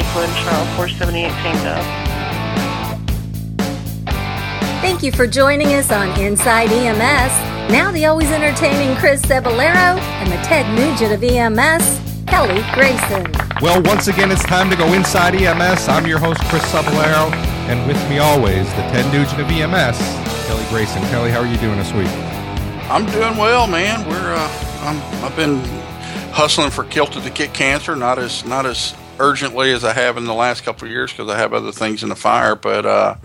Lakewood, Charles 478 Tango. Thank you for joining us on Inside EMS. Now the always entertaining Chris Cebollero and the Ted Nugent of EMS, Kelly Grayson. Well, once again, it's time to go inside EMS. I'm your host, Chris Cebollero, and with me always, the Ted Nugent of EMS, Kelly Grayson. Kelly, how are you doing this week? I'm doing well, man. We're uh, I'm, I've been hustling for Kilted to Kick Cancer, not as not as urgently as I have in the last couple of years because I have other things in the fire. But uh,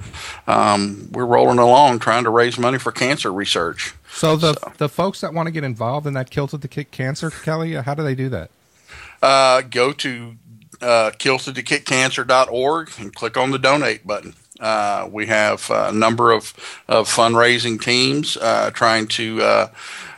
um, we're rolling along trying to raise money for cancer research. So the so. the folks that want to get involved in that Kilted to Kick Cancer, Kelly, uh, how do they do that? Uh, go to uh, kiltedtokickcancer.org and click on the donate button. Uh, we have a number of, of fundraising teams uh, trying to uh,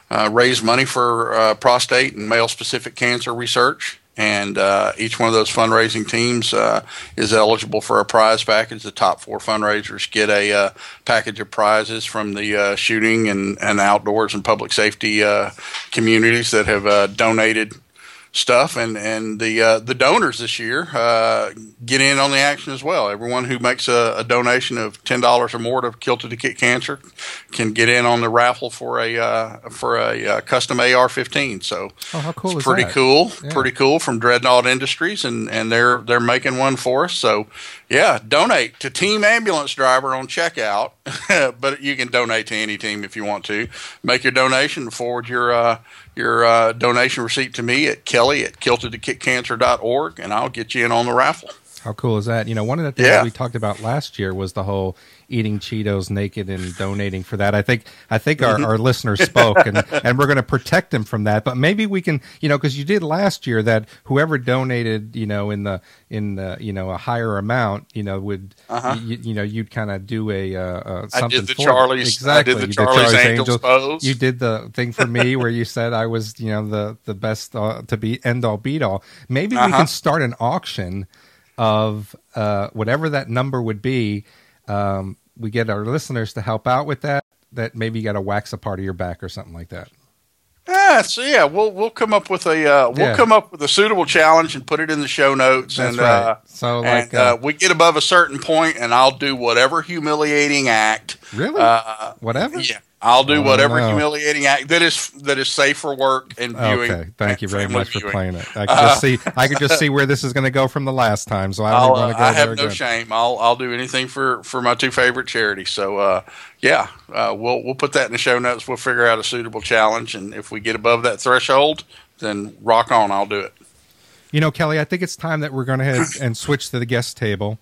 uh raise money for uh, prostate and male specific cancer research and uh, each one of those fundraising teams uh, is eligible for a prize package. The top four fundraisers get a uh, package of prizes from the uh, shooting and, and outdoors and public safety uh, communities that have uh, donated stuff, and and the uh, the donors this year uh, get in on the action as well. Everyone who makes a, a donation of ten dollars or more to Kilted to Kick Cancer can get in on the raffle for a uh, for a uh, custom AR-15. So oh, how cool it's pretty that? cool, yeah. pretty cool from Dreadnought Industries, and and they're they're making one for us. So yeah, donate to Team Ambulance Driver on checkout, but you can donate to any team if you want to. Make your donation, forward your uh, your uh, donation receipt to me at kelly at kiltedtokickcancer.org, and I'll get you in on the raffle. How cool is that? You know, one of the things yeah. we talked about last year was the whole eating Cheetos naked and donating for that. I think I think our, our listeners spoke, and and we're going to protect them from that. But maybe we can, you know, because you did last year that whoever donated, you know, in the in the you know a higher amount, you know, would uh-huh. you, you, know you'd kind of do a uh, uh, something. I did the Charlie's exactly. I did the Charlie's, Charlie's Angels, Angels pose. You did the thing for me where you said I was, you know, the the best uh, to be end all beat all. Maybe uh-huh. we can start an auction of uh, whatever that number would be. Um, we get our listeners to help out with that. That maybe you got to wax a part of your back or something like that. Yeah, so yeah, we'll we'll come up with a uh, we'll yeah. come up with a suitable challenge and put it in the show notes. That's and right. uh, so like and, uh, uh, we get above a certain point, and I'll do whatever humiliating act. Really? Uh, whatever. Yeah. I'll do whatever humiliating act that is that is safe for work and viewing. Okay, thank you very much viewing. for playing it. I can just see I can just see where this is going to go from the last time. So I don't want to go I have no again. shame. I'll I'll do anything for for my two favorite charities. So uh, yeah, uh, we'll we'll put that in the show notes. We'll figure out a suitable challenge, and if we get above that threshold, then rock on. I'll do it. You know, Kelly, I think it's time that we're going to head and switch to the guest table.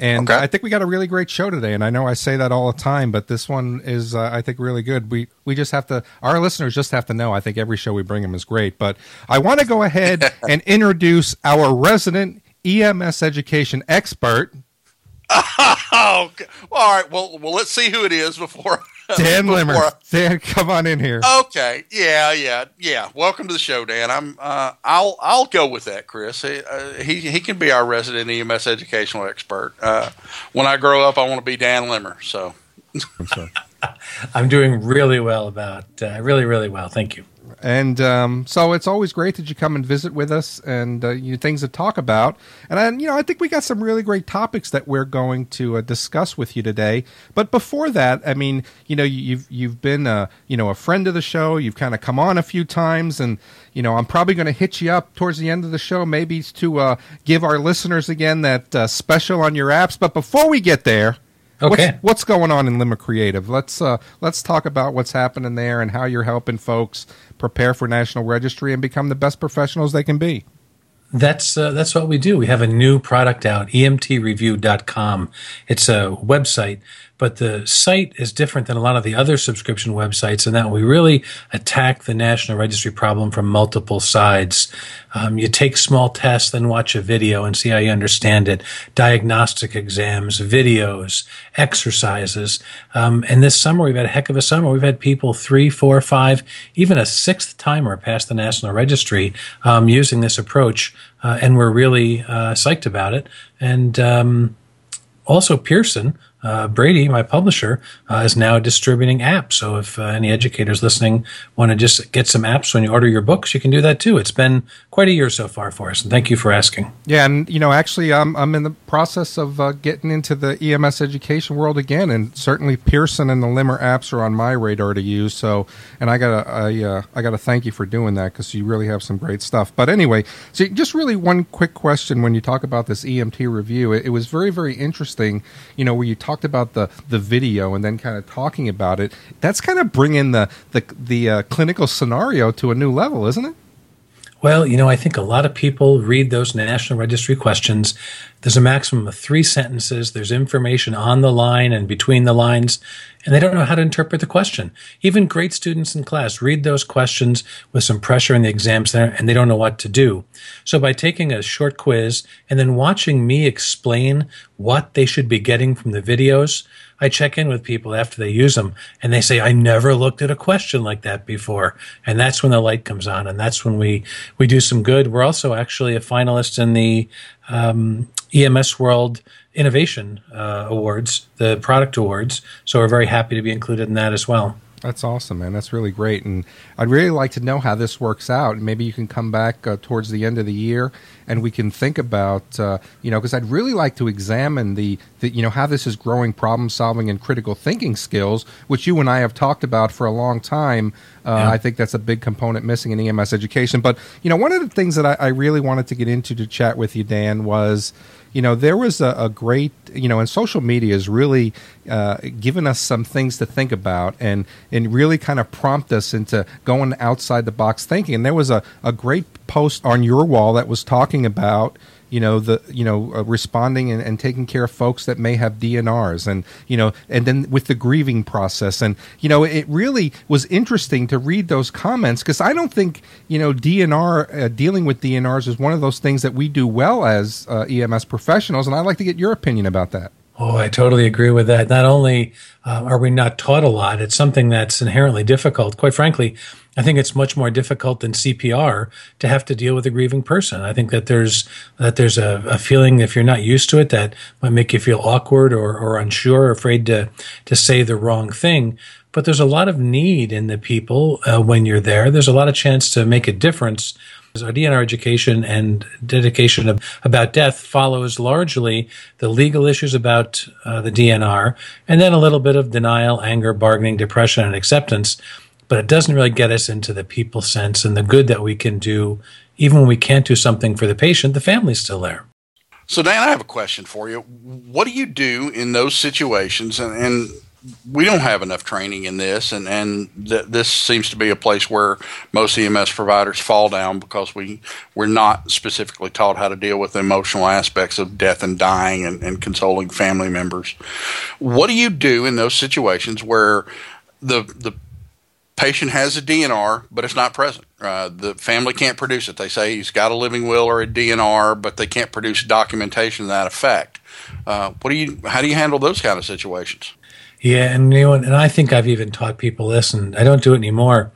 And okay. I think we got a really great show today. And I know I say that all the time, but this one is, uh, I think, really good. We we just have to, our listeners just have to know. I think every show we bring them is great. But I want to go ahead and introduce our resident EMS education expert. oh, all right. Well, well, let's see who it is before Dan Limmer. Dan, come on in here. Okay. Yeah, yeah, yeah. Welcome to the show, Dan. I'm. Uh, I'll. I'll go with that, Chris. He, uh, he, he can be our resident EMS educational expert. Uh, when I grow up, I want to be Dan Limmer. So. I'm doing really well. About uh, really, really well. Thank you. And um, so it's always great that you come and visit with us and uh, you things to talk about. And I, you know, I think we got some really great topics that we're going to uh, discuss with you today. But before that, I mean, you know, you've you've been a you know a friend of the show. You've kind of come on a few times, and you know, I'm probably going to hit you up towards the end of the show, maybe to uh, give our listeners again that uh, special on your apps. But before we get there. Okay. What's, what's, going on in Limmer Creative? Let's uh, let's talk about what's happening there and how you're helping folks prepare for National Registry and become the best professionals they can be. That's uh, that's what we do. We have a new product out, emtreview.com. It's a website but the site is different than a lot of the other subscription websites in that we really attack the National Registry problem from multiple sides. Um, you take small tests, then watch a video and see how you understand it. Diagnostic exams, videos, exercises. Um, and this summer, we've had a heck of a summer. We've had people three, four, five, even a sixth timer pass the National Registry um, using this approach. Uh, and we're really uh, psyched about it. And um, also, Pearson uh, Brady, my publisher, uh, is now distributing apps. So if uh, any educators listening want to just get some apps when you order your books, you can do that too. It's been quite a year so far for us, and thank you for asking. Yeah, and you know, actually, I'm I'm in the process of uh, getting into the EMS education world again, and certainly Pearson and the Limmer apps are on my radar to use. So, and I gotta I uh, I gotta thank you for doing that because you really have some great stuff. But anyway, so just really one quick question when you talk about this EMT review, it, it was very very interesting. You know, where you talk talked about the the video and then kind of talking about it. That's kind of bringing the the the uh, clinical scenario to a new level, isn't it? Well, you know, I think a lot of people read those National Registry questions. There's a maximum of three sentences. There's information on the line and between the lines, and they don't know how to interpret the question. Even great students in class read those questions with some pressure in the exam center, and they don't know what to do. So by taking a short quiz and then watching me explain what they should be getting from the videos, I check in with people after they use them and they say, I never looked at a question like that before. And that's when the light comes on. And that's when we, we do some good. We're also actually a finalist in the um, EMS World Innovation uh, Awards, the product awards. So we're very happy to be included in that as well. That's awesome, man. That's really great. And I'd really like to know how this works out. And maybe you can come back uh, towards the end of the year and we can think about, uh, you know, because I'd really like to examine the, the, you know, how this is growing problem solving and critical thinking skills, which you and I have talked about for a long time. Uh, yeah. I think that's a big component missing in EMS education. But, you know, one of the things that I, I really wanted to get into to chat with you, Dan, was, you know, there was a, a great, you know, and social media has really uh, given us some things to think about and, and really kind of prompt us into going outside the box thinking. And there was a, a great post on your wall that was talking about, you know the you know uh, responding and, and, taking care of folks that may have DNRs and you know and then with the grieving process and you know it really was interesting to read those comments because I don't think you know DNR uh, dealing with DNRs is one of those things that we do well as uh, EMS professionals and I'd like to get your opinion about that. Oh, I totally agree with that. Not only uh, are we not taught a lot, it's something that's inherently difficult. Quite frankly, I think it's much more difficult than CPR to have to deal with a grieving person. I think that there's that there's a, a feeling if you're not used to it that might make you feel awkward or, or unsure, or afraid to to say the wrong thing. But there's a lot of need in the people uh, when you're there. There's a lot of chance to make a difference our DNR education and dedication of, about death follows largely the legal issues about uh, the DNR, and then a little bit of denial, anger, bargaining, depression, and acceptance. But it doesn't really get us into the people sense and the good that we can do, even when we can't do something for the patient. The family's still there. So, Dan, I have a question for you. What do you do in those situations? And, and we don't have enough training in this, and and th- this seems to be a place where most EMS providers fall down because we we're not specifically taught how to deal with the emotional aspects of death and dying and, and consoling family members. What do you do in those situations where the the patient has a DNR, but it's not present. Uh, the family can't produce it. They say he's got a living will or a DNR, but they can't produce documentation to that effect. Uh, what do you? How do you handle those kind of situations? Yeah, and and I think I've even taught people this, and I don't do it anymore.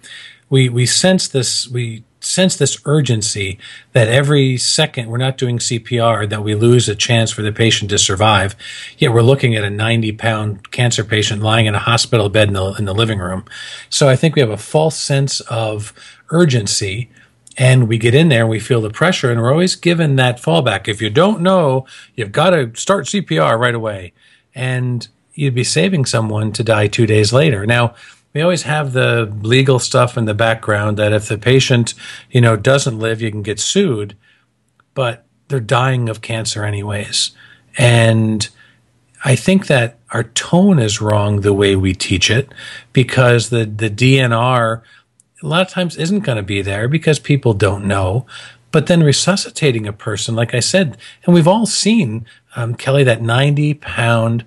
We we sense this we sense this urgency that every second we're not doing CPR that we lose a chance for the patient to survive. Yet we're looking at a 90 pound cancer patient lying in a hospital bed in the in the living room. So I think we have a false sense of urgency and we get in there and we feel the pressure and we're always given that fallback. If you don't know, you've got to start CPR right away. And you'd be saving someone to die two days later. Now, we always have the legal stuff in the background that if the patient, you know, doesn't live, you can get sued, but they're dying of cancer anyways. And I think that our tone is wrong the way we teach it because the, the DNR a lot of times isn't going to be there because people don't know. But then resuscitating a person, like I said, and we've all seen, um, Kelly, that 90 pound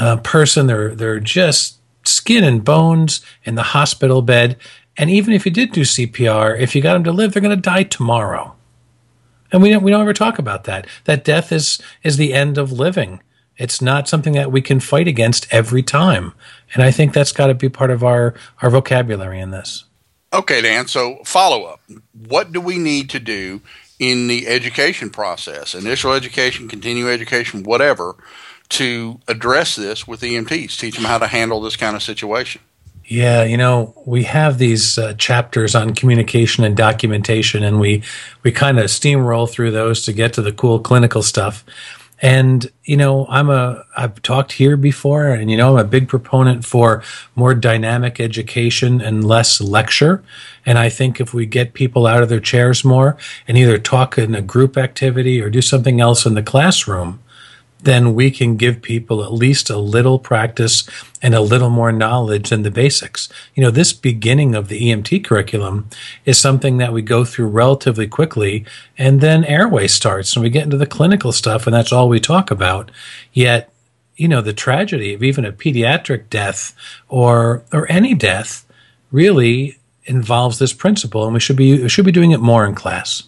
uh, person. They're they're just skin and bones in the hospital bed. And even if you did do CPR, if you got them to live, they're going to die tomorrow. And we don't we don't ever talk about that. That death is is the end of living. It's not something that we can fight against every time. And I think that's got to be part of our our vocabulary in this. Okay, Dan. So follow up. What do we need to do in the education process, initial education, continuing education, whatever, to address this with EMTs, teach them how to handle this kind of situation. Yeah, you know, we have these uh, chapters on communication and documentation, and we we kind of steamroll through those to get to the cool clinical stuff. And you know, I'm a I've talked here before, and you know, I'm a big proponent for more dynamic education and less lecture. And I think if we get people out of their chairs more and either talk in a group activity or do something else in the classroom, then we can give people at least a little practice and a little more knowledge than the basics. You know, this beginning of the EMT curriculum is something that we go through relatively quickly, and then airway starts, and we get into the clinical stuff, and that's all we talk about. Yet, you know, the tragedy of even a pediatric death or or any death really involves this principle, and we should be should be doing it more in class.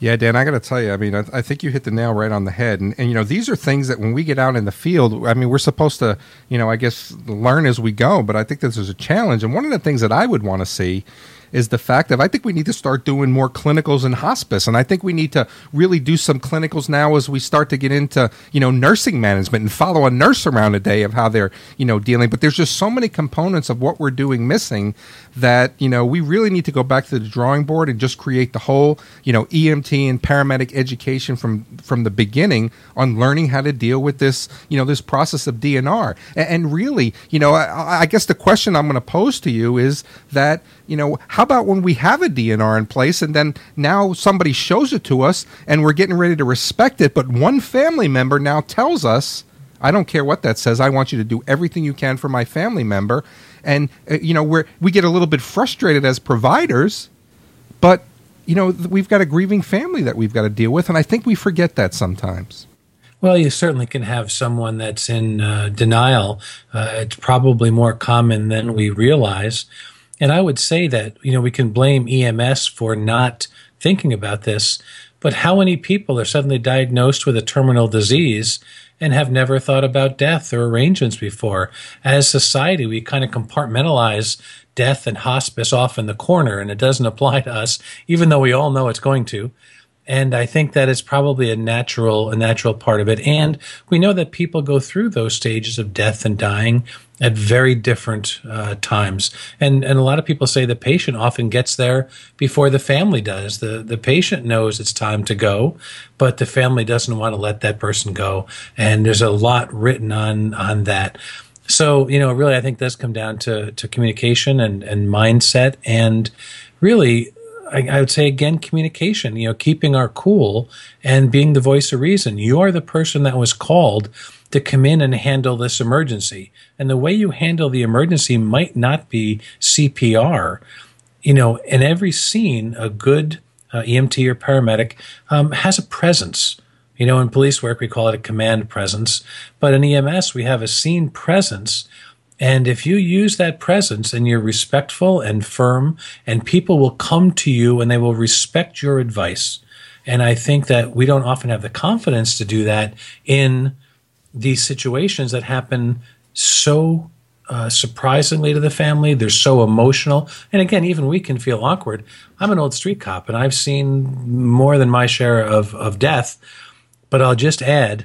Yeah, Dan, I got to tell you, I mean, I, I, think you hit the nail right on the head. And, and, you know, these are things that when we get out in the field, I mean, we're supposed to, you know, I guess learn as we go. But I think this is a challenge. And one of the things that I would want to see is the fact that I think we need to start doing more clinicals in hospice, and I think we need to really do some clinicals now as we start to get into you know nursing management and follow a nurse around a day of how they're you know dealing. But there's just so many components of what we're doing missing that you know we really need to go back to the drawing board and just create the whole you know EMT and paramedic education from from the beginning on learning how to deal with this you know this process of DNR. And, and really, you know, I, I guess the question I'm going to pose to you is that you know, how about when we have a DNR in place and then now somebody shows it to us and we're getting ready to respect it, but one family member now tells us, I don't care what that says. I want you to do everything you can for my family member. And uh, you know, we we get a little bit frustrated as providers, but you know, we've got a grieving family that we've got to deal with, and I think we forget that sometimes. Well, you certainly can have someone that's in uh, denial. Uh, it's probably more common than we realize. And I would say that, you know, we can blame EMS for not thinking about this, but how many people are suddenly diagnosed with a terminal disease and have never thought about death or arrangements before? As society, we kind of compartmentalize death and hospice off in the corner, and it doesn't apply to us, even though we all know it's going to and I think that is probably a natural a natural part of it. And we know that people go through those stages of death and dying at very different uh, times. And and a lot of people say the patient often gets there before the family does. The the patient knows it's time to go, but the family doesn't want to let that person go. And there's a lot written on on that. So you know, really, I think does come down to to communication and and mindset and really I, I, would say again, communication, you know, keeping our cool and being the voice of reason. You are the person that was called to come in and handle this emergency. And the way you handle the emergency might not be CPR. You know, in every scene, a good uh, EMT or paramedic um, has a presence. You know, in police work, we call it a command presence. But in EMS, we have a scene presence and if you use that presence and you're respectful and firm, and people will come to you and they will respect your advice. And I think that we don't often have the confidence to do that in these situations that happen so uh, surprisingly to the family. They're so emotional. And again, even we can feel awkward. I'm an old street cop and I've seen more than my share of, of death. But I'll just add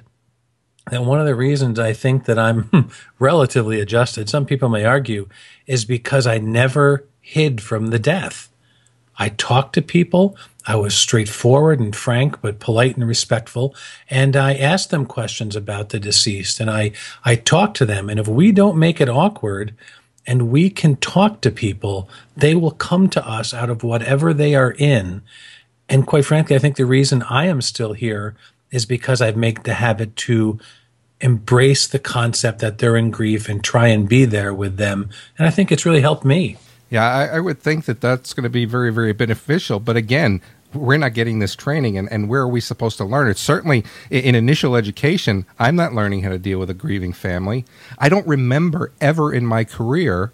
that one of the reasons I think that I'm relatively adjusted, some people may argue, is because I never hid from the death. I talked to people. I was straightforward and frank, but polite and respectful. And I asked them questions about the deceased and I, I talked to them. And if we don't make it awkward and we can talk to people, they will come to us out of whatever they are in. And quite frankly, I think the reason I am still here is because I've made the habit to embrace the concept that they're in grief and try and be there with them. And I think it's really helped me. Yeah, I, I would think that that's going to be very, very beneficial. But again, we're not getting this training and, and where are we supposed to learn it certainly in, in, initial education i'm not learning how to deal with a grieving family i don't remember ever in my career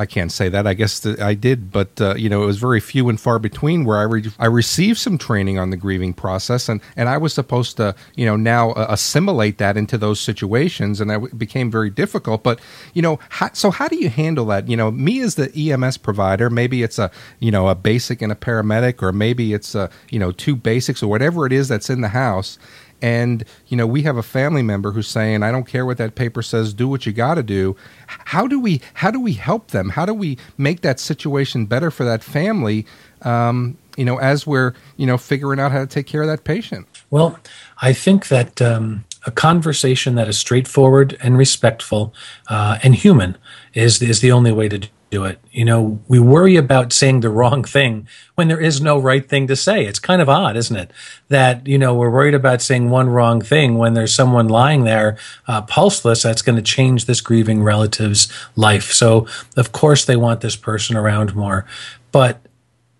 I can't say that. I guess I did, but uh, you know, it was very few and far between where I re- I received some training on the grieving process, and and I was supposed to you know now uh, assimilate that into those situations, and it became very difficult. But you know, how, so how do you handle that? You know, me as the EMS provider, maybe it's a you know a basic and a paramedic, or maybe it's a you know two basics or whatever it is that's in the house and you know we have a family member who's saying i don't care what that paper says do what you got to do. How do we how do we help them? How do we make that situation better for that family um, you know as we're you know figuring out how to take care of that patient? Well i think that um, a conversation that is straightforward and respectful uh, and human is is the only way to do it. You know, we worry about saying the wrong thing when there is no right thing to say. It's kind of odd, isn't it? That, you know, we're worried about saying one wrong thing when there's someone lying there uh, pulseless that's going to change this grieving relative's life. So, of course, they want this person around more. But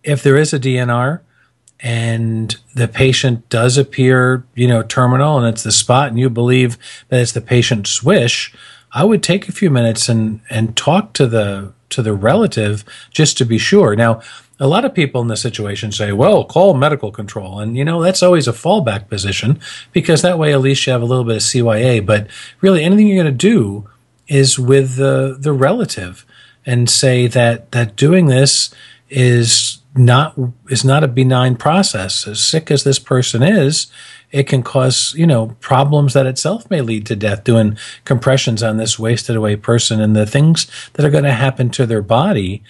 if there is a DNR, and the patient does appear, you know, terminal and it's the spot and you believe that it's the patient's wish, I would take a few minutes and and talk to the to the relative just to be sure. Now, a lot of people in this situation say, well, call medical control. And, you know, that's always a fallback position because that way at least you have a little bit of CYA. But really, anything you're going to do is with the, the relative and say that, that doing this is not is not a benign process. As sick as this person is, it can cause you know problems that itself may lead to death. Doing compressions on this wasted away person and the things that are going to happen to their body.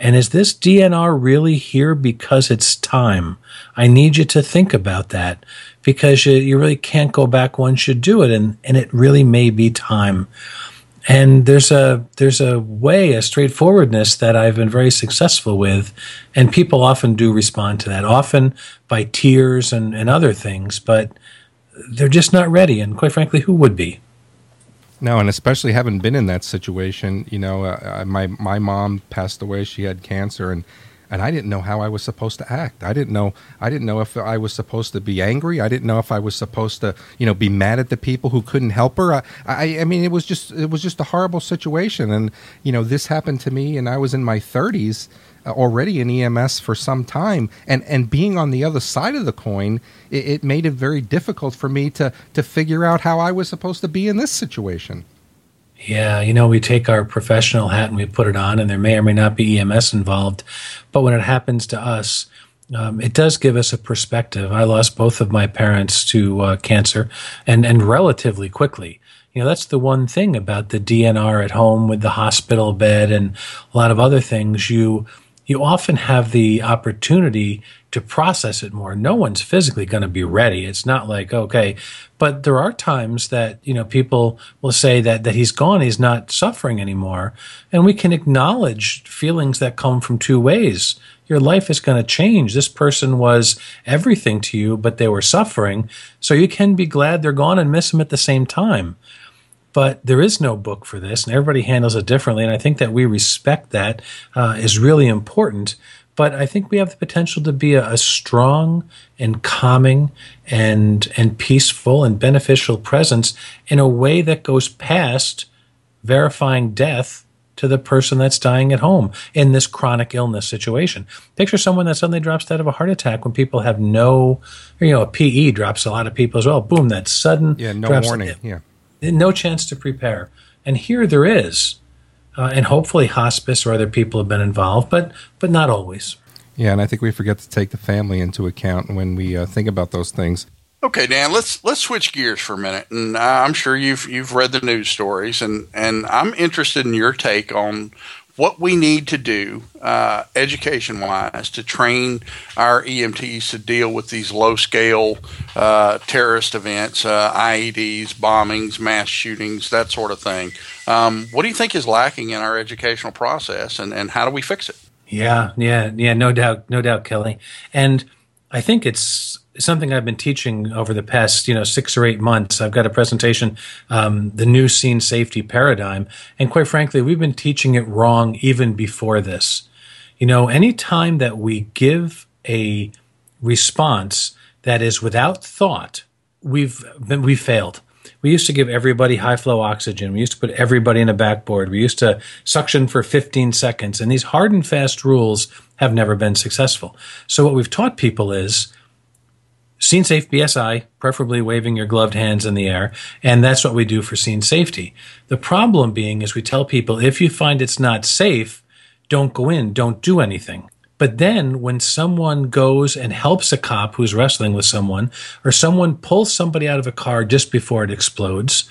And is this DNR really here because it's time? I need you to think about that because you, you really can't go back once you do it, and and it really may be time and there's a there's a way a straightforwardness that I've been very successful with and people often do respond to that often by tears and, and other things but they're just not ready and quite frankly who would be? No and especially having been in that situation you know uh, my my mom passed away she had cancer and and I didn't know how I was supposed to act. I didn't know. I didn't know if I was supposed to be angry. I didn't know if I was supposed to, you know, be mad at the people who couldn't help her. I, I, I mean, it was just, it was just a horrible situation. And you know, this happened to me, and I was in my thirties uh, already in EMS for some time, and and being on the other side of the coin, it, it made it very difficult for me to to figure out how I was supposed to be in this situation. Yeah, you know, we take our professional hat and we put it on, and there may or may not be EMS involved. But when it happens to us, um, it does give us a perspective. I lost both of my parents to uh, cancer, and and relatively quickly. You know, that's the one thing about the DNR at home with the hospital bed and a lot of other things. You you often have the opportunity to process it more. No one's physically going to be ready. It's not like, okay, but there are times that, you know, people will say that, that he's gone, he's not suffering anymore. And we can acknowledge feelings that come from two ways. Your life is going to change. This person was everything to you, but they were suffering. So you can be glad they're gone and miss them at the same time but there is no book for this, and everybody handles it differently. And I think that we respect that uh, is really important. But I think we have the potential to be a, a, strong and calming and and peaceful and beneficial presence in a way that goes past verifying death to the person that's dying at home in this chronic illness situation. Picture someone that suddenly drops dead of a heart attack when people have no, you know, a PE drops a lot of people as well. Boom, that sudden yeah, no warning, yeah no chance to prepare. And here there is. Uh, and hopefully hospice or other people have been involved, but but not always. Yeah, and I think we forget to take the family into account when we uh, think about those things. Okay, Dan, let's let's switch gears for a minute, and I'm sure you've you've read the news stories, and and I'm interested in your take on what we need to do uh, education wise to train our EMTs to deal with these low scale uh, terrorist events, uh, IEDs, bombings, mass shootings, that sort of thing. Um, what do you think is lacking in our educational process and, and how do we fix it? Yeah, yeah, yeah, no doubt, no doubt, Kelly. And I think it's something I've been teaching over the past, you know, six or eight months. I've got a presentation, um, the new scene safety paradigm, and quite frankly, we've been teaching it wrong even before this. You know, any time that we give a response that is without thought, we've been, we failed. We used to give everybody high flow oxygen. We used to put everybody in a backboard. We used to suction for 15 seconds. And these hard and fast rules have never been successful. So what we've taught people is Scene Safe BSI, preferably waving your gloved hands in the air, and that's what we do for scene safety. The problem being is we tell people if you find it's not safe, don't go in, don't do anything. But then when someone goes and helps a cop who's wrestling with someone, or someone pulls somebody out of a car just before it explodes,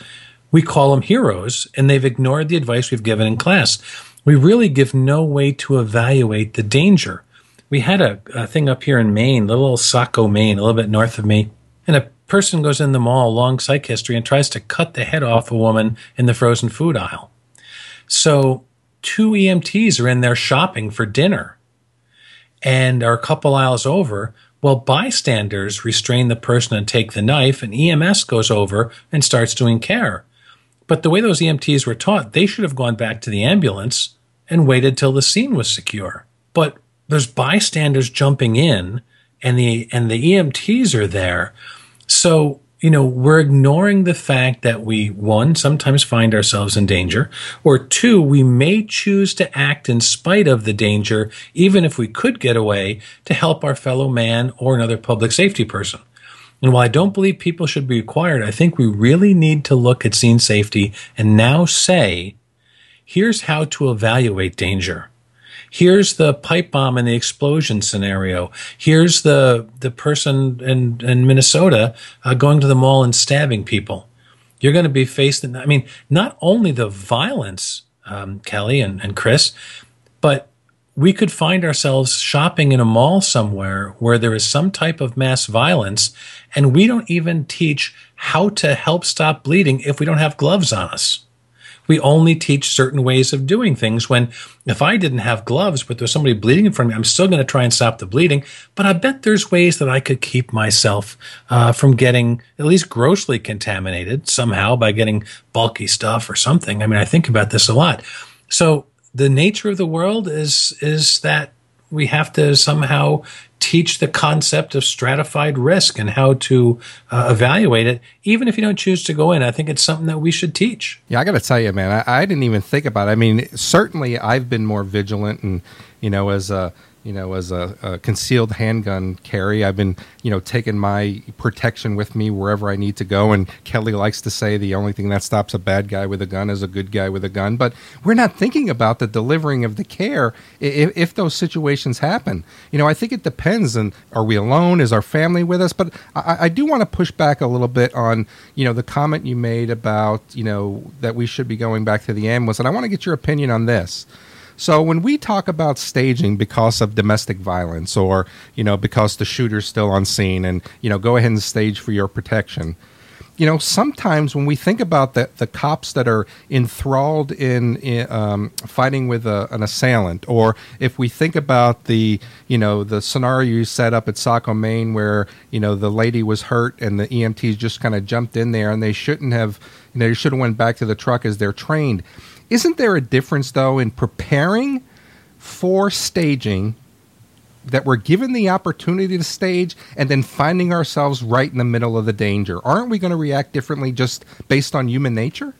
we call them heroes and they've ignored the advice we've given in class. We really give no way to evaluate the danger. We had a, a thing up here in Maine, little Saco, Maine, a little bit north of me, and a person goes in the mall, long psych history, and tries to cut the head off a woman in the frozen food aisle. So two EMTs are in there shopping for dinner and are a couple aisles over. Well, bystanders restrain the person and take the knife, and EMS goes over and starts doing care. But the way those EMTs were taught, they should have gone back to the ambulance and waited till the scene was secure. But there's bystanders jumping in and the and the EMTs are there. So, you know, we're ignoring the fact that we one sometimes find ourselves in danger, or two, we may choose to act in spite of the danger even if we could get away to help our fellow man or another public safety person. And while I don't believe people should be required, I think we really need to look at scene safety and now say, here's how to evaluate danger. Here's the pipe bomb and the explosion scenario. Here's the the person in in Minnesota uh, going to the mall and stabbing people. You're going to be faced. In, I mean, not only the violence, um, Kelly and, and Chris, but we could find ourselves shopping in a mall somewhere where there is some type of mass violence, and we don't even teach how to help stop bleeding if we don't have gloves on us. We only teach certain ways of doing things when if I didn't have gloves, but there's somebody bleeding in front of me, I'm still going to try and stop the bleeding. But I bet there's ways that I could keep myself uh, from getting at least grossly contaminated somehow by getting bulky stuff or something. I mean, I think about this a lot. So the nature of the world is is that we have to somehow teach the concept of stratified risk and how to uh, evaluate it, even if you don't choose to go in. I think it's something that we should teach. Yeah, I got to tell you, man, I, I, didn't even think about it. I mean, certainly I've been more vigilant and, you know, as a, you know, as a, a, concealed handgun carry. I've been, you know, taking my protection with me wherever I need to go. And Kelly likes to say the only thing that stops a bad guy with a gun is a good guy with a gun. But we're not thinking about the delivering of the care if, if those situations happen. You know, I think it depends. And are we alone? Is our family with us? But I, I do want to push back a little bit on, you know, the comment you made about, you know, that we should be going back to the ambulance. And I want to get your opinion on this. So when we talk about staging because of domestic violence or, you know, because the shooter's still on scene and, you know, go ahead and stage for your protection. You know, sometimes when we think about the, the cops that are enthralled in, in um, fighting with a, an assailant, or if we think about the, you know, the scenario you set up at Saco, Maine, where, you know, the lady was hurt and the EMTs just kind of jumped in there and they shouldn't have, you know, they should have went back to the truck as they're trained isn't there a difference, though, in preparing for staging that we're given the opportunity to stage and then finding ourselves right in the middle of the danger? Aren't we going to react differently just based on human nature?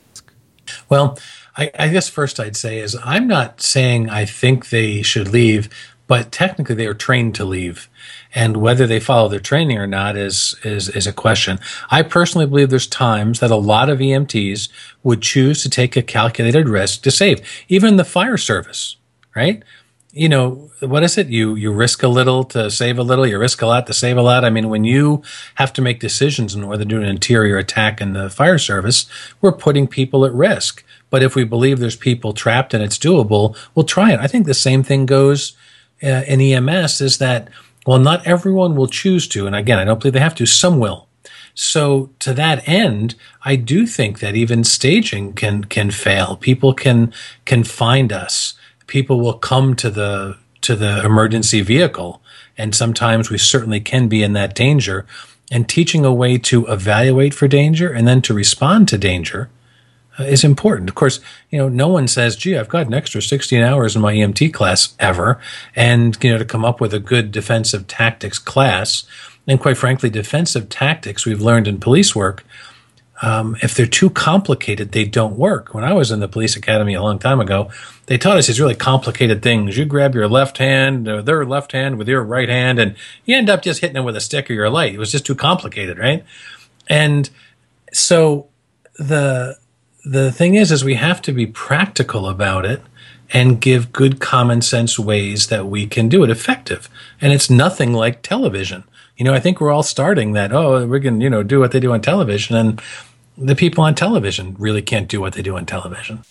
Well, I, I, guess first I'd say is I'm not saying I think they should leave, but technically they are trained to leave and whether they follow their training or not is is is a question. I personally believe there's times that a lot of EMTs would choose to take a calculated risk to save, even the fire service, right? You know, what is it? You you risk a little to save a little, you risk a lot to save a lot. I mean, when you have to make decisions on whether to do an interior attack in the fire service, we're putting people at risk. But if we believe there's people trapped and it's doable, we'll try it. I think the same thing goes uh, in EMS is that well, not everyone will choose to. And again, I don't believe they have to. Some will. So to that end, I do think that even staging can, can fail. People can, can find us. People will come to the, to the emergency vehicle. And sometimes we certainly can be in that danger and teaching a way to evaluate for danger and then to respond to danger uh, is important. Of course, you know, no one says, gee, I've got an extra 16 hours in my EMT class ever. And, you know, to come up with a good defensive tactics class. And quite frankly, defensive tactics we've learned in police work, um, if they're too complicated, they don't work. When I was in the police academy a long time ago, they taught us these really complicated things. You grab your left hand, or their left hand with your right hand, and you end up just hitting them with a stick or your light. It was just too complicated, right? And so the the thing is, is we have to be practical about it and give good common sense ways that we can do it effective. And it's nothing like television. You know, I think we're all starting that, oh, we're going to, you know, do what they do on television. And the people on television really can't do what they do on television.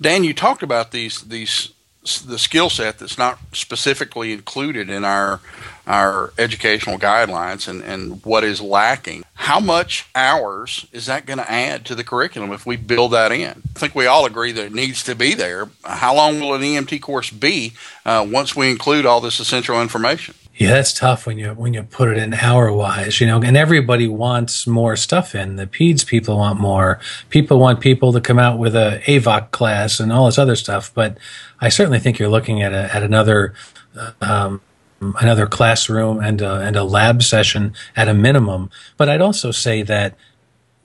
Dan, you talked about these these the skill set that's not specifically included in our our educational guidelines and, and what is lacking. How much hours is that going to add to the curriculum if we build that in? I think we all agree that it needs to be there. How long will an EMT course be uh, once we include all this essential information? Yeah, that's tough when you when you put it in hour wise, you know. And everybody wants more stuff in. The peds people want more. People want people to come out with a AVOC class and all this other stuff. But I certainly think you're looking at a, at another uh, um, another classroom and a, and a lab session at a minimum. But I'd also say that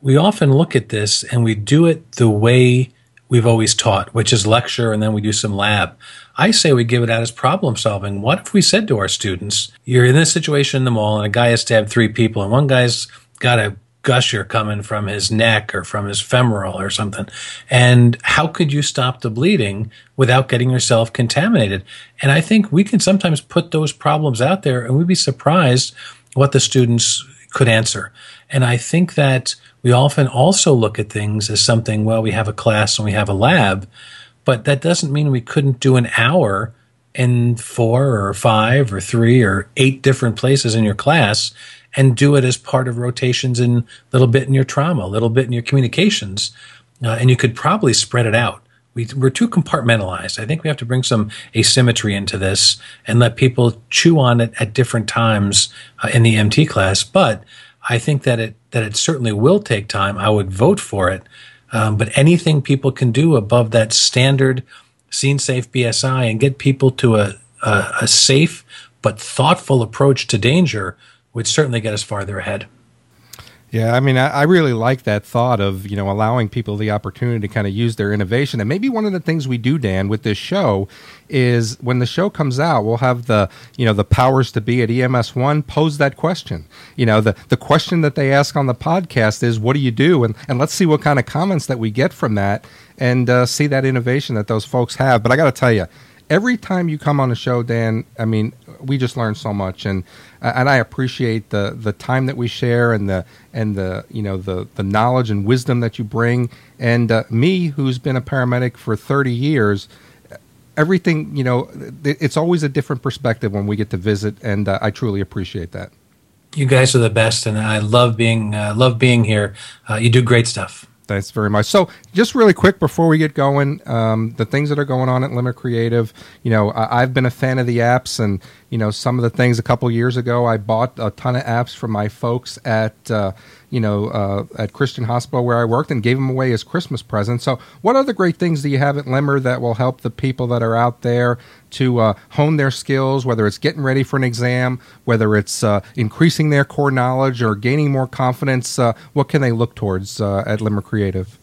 we often look at this and we do it the way we've always taught, which is lecture and then we do some lab. I say we give it out as problem solving. What if we said to our students, you're in this situation in the mall and a guy has stabbed three people and one guy's got a gusher coming from his neck or from his femoral or something. And how could you stop the bleeding without getting yourself contaminated? And I think we can sometimes put those problems out there and we'd be surprised what the students could answer. And I think that we often also look at things as something, well, we have a class and we have a lab, but that doesn't mean we couldn't do an hour in four or five or three or eight different places in your class and do it as part of rotations in a little bit in your trauma, a little bit in your communications. Uh, and you could probably spread it out. We, we're too compartmentalized. I think we have to bring some asymmetry into this and let people chew on it at different times uh, in the MT class. But I think that it that it certainly will take time. I would vote for it. Um, but anything people can do above that standard scene safe BSI and get people to a, a, a safe but thoughtful approach to danger would certainly get us farther ahead. Yeah, I mean, I, I, really like that thought of you know allowing people the opportunity to kind of use their innovation. And maybe one of the things we do, Dan, with this show is when the show comes out, we'll have the you know the powers to be at EMS one pose that question. You know, the the question that they ask on the podcast is, "What do you do?" And and let's see what kind of comments that we get from that, and uh, see that innovation that those folks have. But I got to tell you, every time you come on the show, Dan, I mean, we just learn so much, and and I appreciate the the time that we share and the and the you know the the knowledge and wisdom that you bring. And uh, me, who's been a paramedic for thirty years, everything you know, it's always a different perspective when we get to visit, and uh, I truly appreciate that. You guys are the best, and I love being uh, love being here. Uh, you do great stuff. Thanks very much. So, just really quick before we get going, um, the things that are going on at Limmer Creative. You know, I, have been a fan of the apps, and you know, some of the things. A couple years ago, I bought a ton of apps for my folks at uh, you know, uh, at Christian Hospital where I worked and gave them away as Christmas presents. So, what other great things do you have at Limmer that will help the people that are out there to uh, hone their skills, whether it's getting ready for an exam, whether it's uh, increasing their core knowledge or gaining more confidence? Uh, what can they look towards uh, at Limmer Creative?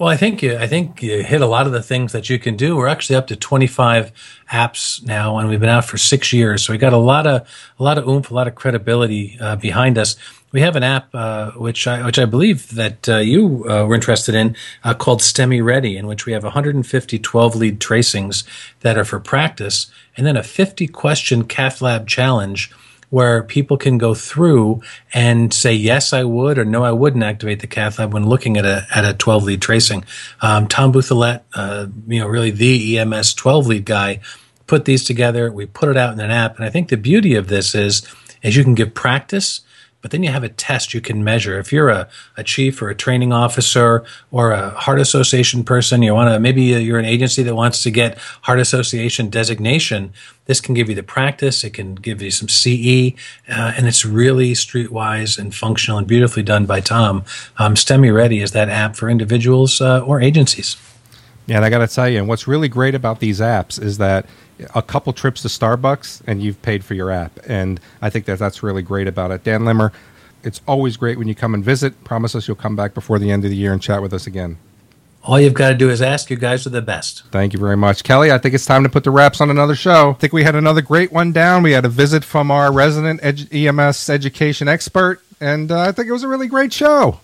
Well, I think you, I think you hit a lot of the things that you can do. We're actually up to 25 apps now, and we've been out for six years. So we got a lot of a lot of oomph, a lot of credibility uh, behind us. We have an app uh, which I which I believe that uh, you uh, were interested in uh, called STEMI Ready, in which we have 150 12 lead tracings that are for practice, and then a 50 question cath lab challenge where people can go through and say yes, I would, or no, I wouldn't activate the cath lab when looking at a at a 12 lead tracing. Um, Tom Bouthillette, uh, you know, really the EMS 12 lead guy, put these together. We put it out in an app, and I think the beauty of this is, is you can give practice but then you have a test you can measure. If you're a, a chief or a training officer or a heart association person, you want to, maybe you're an agency that wants to get heart association designation. This can give you the practice. It can give you some CE, uh, and it's really streetwise and functional and beautifully done by Tom. Um, STEMI Ready is that app for individuals uh, or agencies. Yeah, and I got to tell you, and what's really great about these apps is that a couple trips to Starbucks and you've paid for your app. And I think that that's really great about it. Dan Limmer, it's always great when you come and visit. Promise us you'll come back before the end of the year and chat with us again. All you've got to do is ask. You guys are the best. Thank you very much. Kelly, I think it's time to put the wraps on another show. I think we had another great one down. We had a visit from our resident edu- EMS education expert, and uh, I think it was a really great show.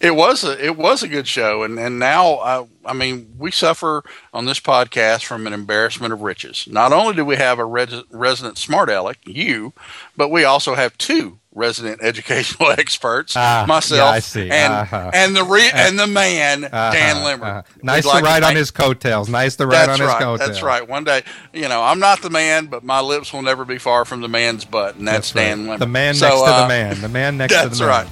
It was a it was a good show, and and now uh, I mean we suffer on this podcast from an embarrassment of riches. Not only do we have a res- resident smart aleck, you, but we also have two resident educational experts, Ah, myself, yeah, I and Uh-huh. and the re- and the man Uh-huh, Dan Limmer. uh-huh. We'd Nice like to ride on his coattails. Nice to ride That's on his coattails. That's right. One day, you know, I'm not the man, but my lips will never be far from the man's butt, and that's, right. Dan Limmer. The man So, next to uh, the man. The man next to the man. right.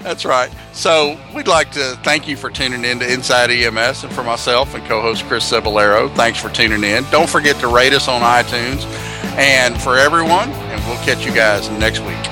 That's right. So we'd like to thank you for tuning in to Inside EMS, and for myself and co-host Chris Cebollero, thanks for tuning in. Don't forget to rate us on iTunes, and for everyone, and we'll catch you guys next week.